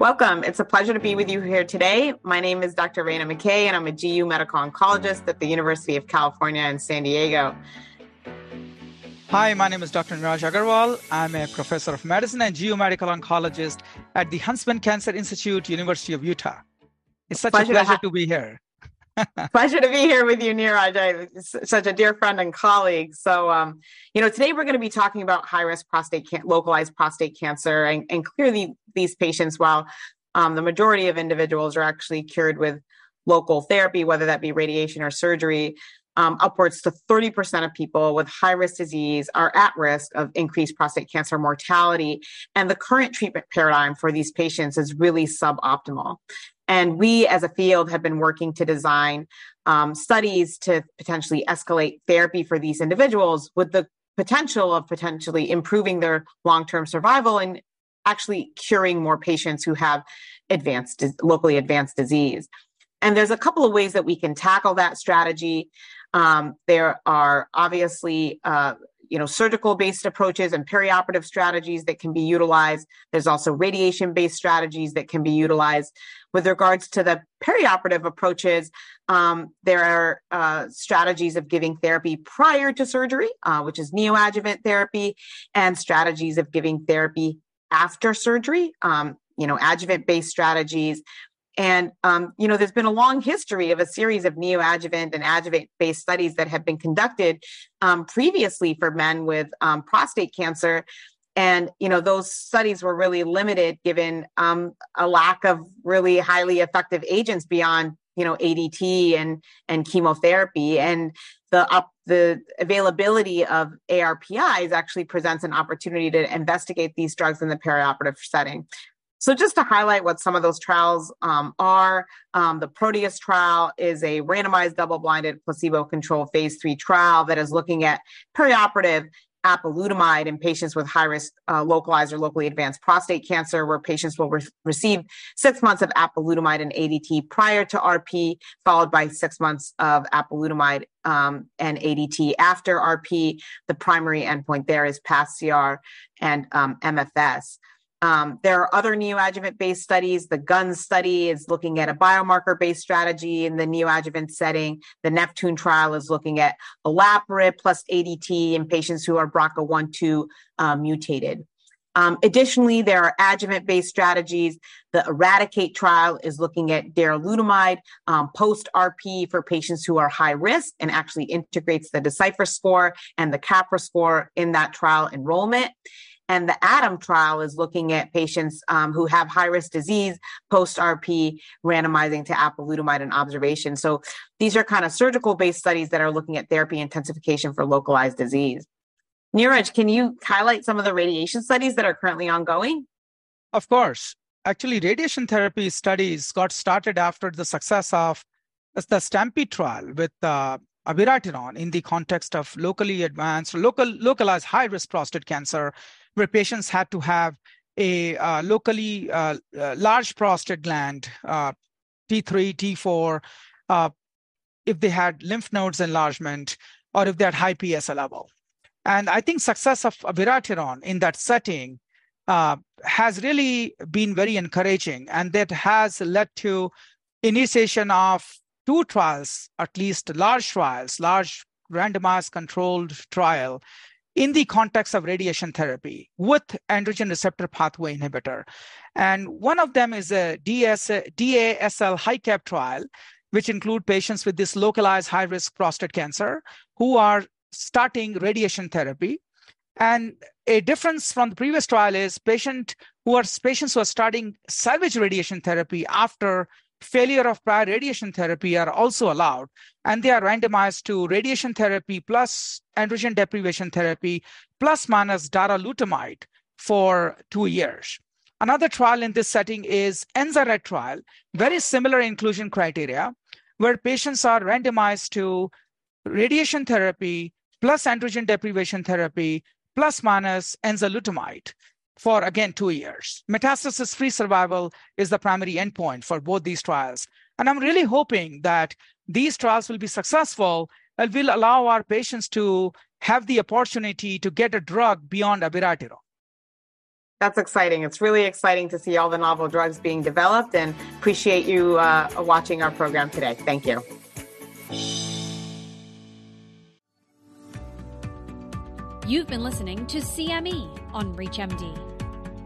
Welcome. It's a pleasure to be with you here today. My name is Dr. Rana McKay, and I'm a GU medical oncologist at the University of California in San Diego. Hi, my name is Dr. Neeraj Agarwal. I'm a professor of medicine and GU medical oncologist at the Huntsman Cancer Institute, University of Utah. It's such pleasure a pleasure to, to be here. Pleasure to be here with you, Neeraj. I, such a dear friend and colleague. So, um, you know, today we're going to be talking about high risk prostate can- localized prostate cancer, and, and clearly these patients, while um, the majority of individuals are actually cured with local therapy, whether that be radiation or surgery, um, upwards to 30% of people with high risk disease are at risk of increased prostate cancer mortality. And the current treatment paradigm for these patients is really suboptimal. And we as a field have been working to design um, studies to potentially escalate therapy for these individuals with the potential of potentially improving their long term survival and actually curing more patients who have advanced, locally advanced disease. And there's a couple of ways that we can tackle that strategy. Um, there are obviously uh, you know surgical based approaches and perioperative strategies that can be utilized. There's also radiation based strategies that can be utilized. With regards to the perioperative approaches um, there are uh, strategies of giving therapy prior to surgery uh, which is neoadjuvant therapy and strategies of giving therapy after surgery um, you know adjuvant based strategies and, um, you know, there's been a long history of a series of neoadjuvant and adjuvant based studies that have been conducted um, previously for men with um, prostate cancer. And, you know, those studies were really limited given um, a lack of really highly effective agents beyond, you know, ADT and, and chemotherapy. And the up, the availability of ARPIs actually presents an opportunity to investigate these drugs in the perioperative setting. So, just to highlight what some of those trials um, are, um, the Proteus trial is a randomized, double blinded, placebo controlled phase three trial that is looking at perioperative apalutamide in patients with high risk uh, localized or locally advanced prostate cancer, where patients will re- receive six months of apalutamide and ADT prior to RP, followed by six months of apalutamide um, and ADT after RP. The primary endpoint there is path CR and um, MFS. Um, there are other neoadjuvant based studies. The GUN study is looking at a biomarker based strategy in the neoadjuvant setting. The Neptune trial is looking at olaparib plus ADT in patients who are BRCA1-2 uh, mutated. Um, additionally, there are adjuvant based strategies. The Eradicate trial is looking at darolutamide um, post RP for patients who are high risk and actually integrates the Decipher score and the CAPRA score in that trial enrollment. And the ATOM trial is looking at patients um, who have high risk disease post RP, randomizing to apalutamide and observation. So these are kind of surgical based studies that are looking at therapy intensification for localized disease. Neeraj, can you highlight some of the radiation studies that are currently ongoing? Of course. Actually, radiation therapy studies got started after the success of the Stampede trial with uh, abiraterone in the context of locally advanced, local, localized high risk prostate cancer where patients had to have a uh, locally uh, uh large prostate gland, T3, uh, T4, uh, if they had lymph nodes enlargement, or if they had high PSA level. And I think success of abiraterone in that setting has really been very encouraging, and that has led to initiation of two trials, at least large trials, large randomized controlled trial in the context of radiation therapy with androgen receptor pathway inhibitor. And one of them is a DS, DASL HICAP trial, which include patients with this localized high risk prostate cancer who are starting radiation therapy. And a difference from the previous trial is patient who are patients who are starting salvage radiation therapy after failure of prior radiation therapy are also allowed, and they are randomized to radiation therapy plus androgen deprivation therapy plus minus darolutamide for two years. Another trial in this setting is ENZARAD trial, very similar inclusion criteria, where patients are randomized to radiation therapy plus androgen deprivation therapy plus minus enzalutamide for again two years. Metastasis free survival is the primary endpoint for both these trials. And I'm really hoping that these trials will be successful and will allow our patients to have the opportunity to get a drug beyond abiraterone. That's exciting. It's really exciting to see all the novel drugs being developed and appreciate you uh, watching our program today. Thank you. You've been listening to CME on ReachMD.